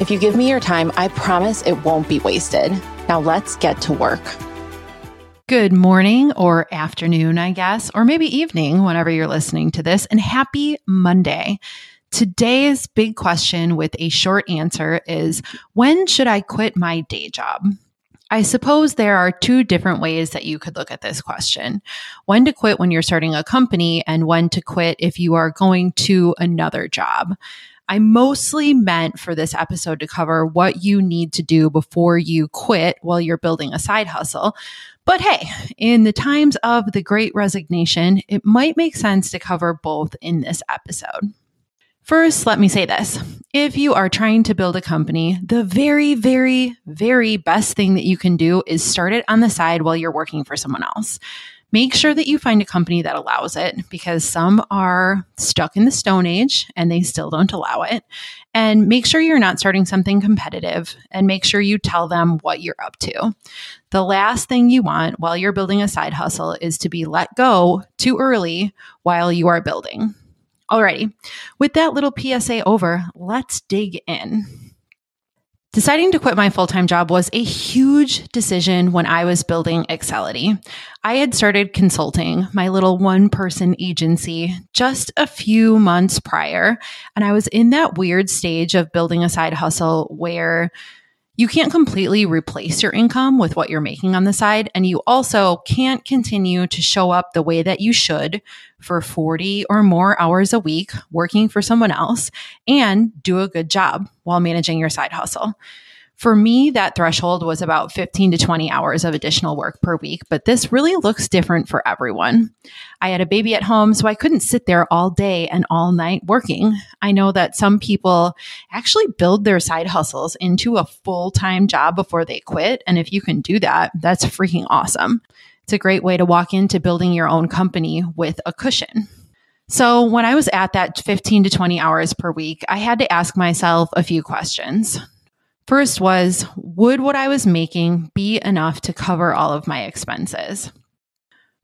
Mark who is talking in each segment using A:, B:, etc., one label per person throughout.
A: If you give me your time, I promise it won't be wasted. Now let's get to work.
B: Good morning or afternoon, I guess, or maybe evening whenever you're listening to this, and happy Monday. Today's big question with a short answer is When should I quit my day job? I suppose there are two different ways that you could look at this question when to quit when you're starting a company, and when to quit if you are going to another job. I mostly meant for this episode to cover what you need to do before you quit while you're building a side hustle. But hey, in the times of the great resignation, it might make sense to cover both in this episode. First, let me say this. If you are trying to build a company, the very, very, very best thing that you can do is start it on the side while you're working for someone else. Make sure that you find a company that allows it because some are stuck in the Stone Age and they still don't allow it. And make sure you're not starting something competitive and make sure you tell them what you're up to. The last thing you want while you're building a side hustle is to be let go too early while you are building. Alrighty, with that little PSA over, let's dig in. Deciding to quit my full time job was a huge decision when I was building Accelity. I had started consulting my little one person agency just a few months prior, and I was in that weird stage of building a side hustle where you can't completely replace your income with what you're making on the side. And you also can't continue to show up the way that you should for 40 or more hours a week working for someone else and do a good job while managing your side hustle. For me, that threshold was about 15 to 20 hours of additional work per week, but this really looks different for everyone. I had a baby at home, so I couldn't sit there all day and all night working. I know that some people actually build their side hustles into a full time job before they quit. And if you can do that, that's freaking awesome. It's a great way to walk into building your own company with a cushion. So, when I was at that 15 to 20 hours per week, I had to ask myself a few questions. First was Would what I was making be enough to cover all of my expenses?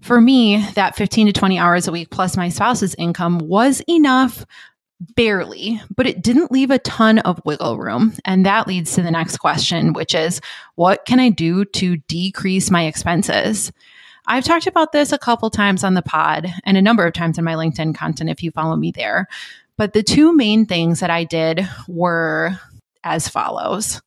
B: For me, that 15 to 20 hours a week plus my spouse's income was enough, barely, but it didn't leave a ton of wiggle room. And that leads to the next question, which is what can I do to decrease my expenses? I've talked about this a couple times on the pod and a number of times in my LinkedIn content if you follow me there. But the two main things that I did were as follows.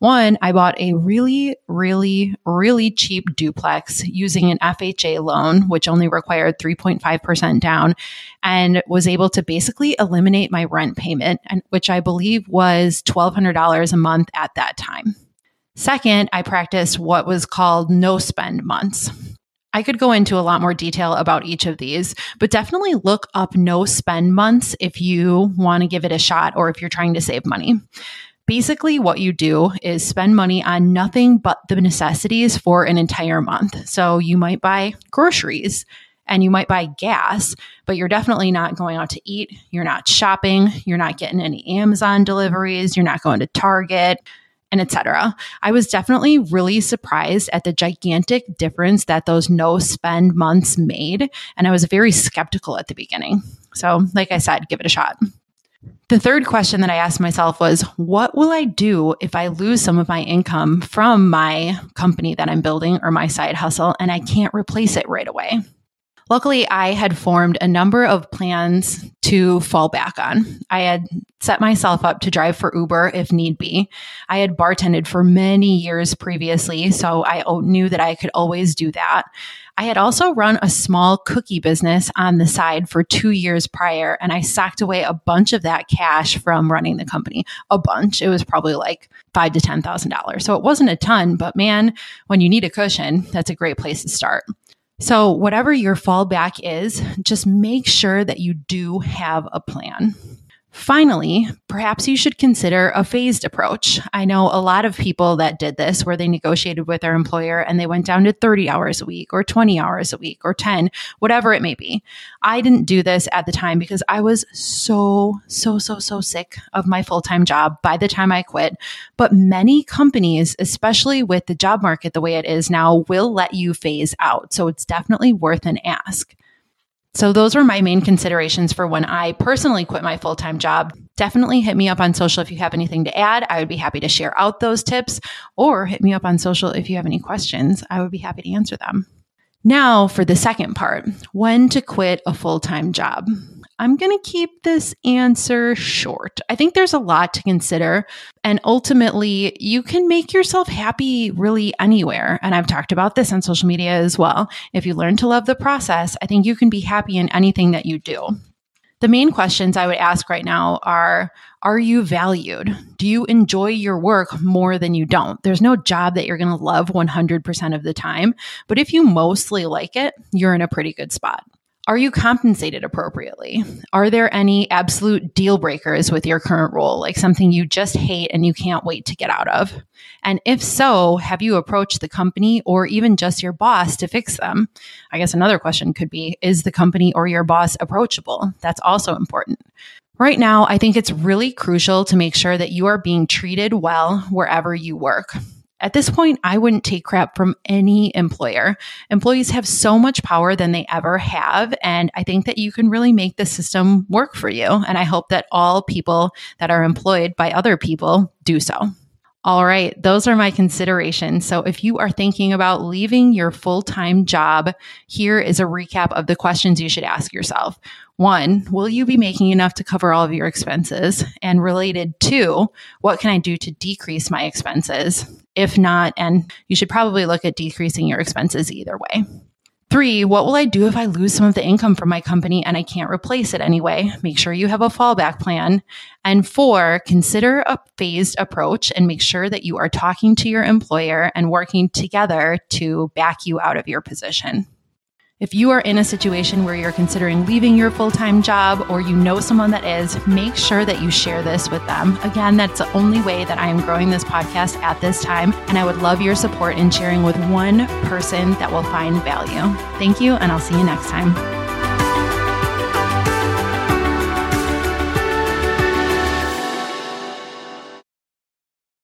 B: One, I bought a really, really, really cheap duplex using an FHA loan, which only required 3.5% down, and was able to basically eliminate my rent payment, which I believe was $1,200 a month at that time. Second, I practiced what was called no spend months. I could go into a lot more detail about each of these, but definitely look up no spend months if you want to give it a shot or if you're trying to save money. Basically, what you do is spend money on nothing but the necessities for an entire month. So you might buy groceries and you might buy gas, but you're definitely not going out to eat. You're not shopping. You're not getting any Amazon deliveries. You're not going to Target and etc. I was definitely really surprised at the gigantic difference that those no spend months made. And I was very skeptical at the beginning. So, like I said, give it a shot. The third question that I asked myself was what will I do if I lose some of my income from my company that I'm building or my side hustle and I can't replace it right away? Luckily, I had formed a number of plans to fall back on. I had set myself up to drive for Uber if need be. I had bartended for many years previously, so I knew that I could always do that. I had also run a small cookie business on the side for two years prior, and I socked away a bunch of that cash from running the company. A bunch. It was probably like five to ten thousand dollars. So it wasn't a ton, but man, when you need a cushion, that's a great place to start. So, whatever your fallback is, just make sure that you do have a plan. Finally, perhaps you should consider a phased approach. I know a lot of people that did this where they negotiated with their employer and they went down to 30 hours a week or 20 hours a week or 10, whatever it may be. I didn't do this at the time because I was so, so, so, so sick of my full time job by the time I quit. But many companies, especially with the job market the way it is now, will let you phase out. So it's definitely worth an ask. So, those were my main considerations for when I personally quit my full time job. Definitely hit me up on social if you have anything to add. I would be happy to share out those tips, or hit me up on social if you have any questions. I would be happy to answer them. Now, for the second part when to quit a full time job. I'm going to keep this answer short. I think there's a lot to consider. And ultimately, you can make yourself happy really anywhere. And I've talked about this on social media as well. If you learn to love the process, I think you can be happy in anything that you do. The main questions I would ask right now are Are you valued? Do you enjoy your work more than you don't? There's no job that you're going to love 100% of the time, but if you mostly like it, you're in a pretty good spot. Are you compensated appropriately? Are there any absolute deal breakers with your current role, like something you just hate and you can't wait to get out of? And if so, have you approached the company or even just your boss to fix them? I guess another question could be Is the company or your boss approachable? That's also important. Right now, I think it's really crucial to make sure that you are being treated well wherever you work. At this point, I wouldn't take crap from any employer. Employees have so much power than they ever have. And I think that you can really make the system work for you. And I hope that all people that are employed by other people do so. All right, those are my considerations. So, if you are thinking about leaving your full time job, here is a recap of the questions you should ask yourself. One, will you be making enough to cover all of your expenses? And related to, what can I do to decrease my expenses? If not, and you should probably look at decreasing your expenses either way. Three, what will I do if I lose some of the income from my company and I can't replace it anyway? Make sure you have a fallback plan. And four, consider a phased approach and make sure that you are talking to your employer and working together to back you out of your position. If you are in a situation where you're considering leaving your full time job or you know someone that is, make sure that you share this with them. Again, that's the only way that I am growing this podcast at this time. And I would love your support in sharing with one person that will find value. Thank you, and I'll see you next time.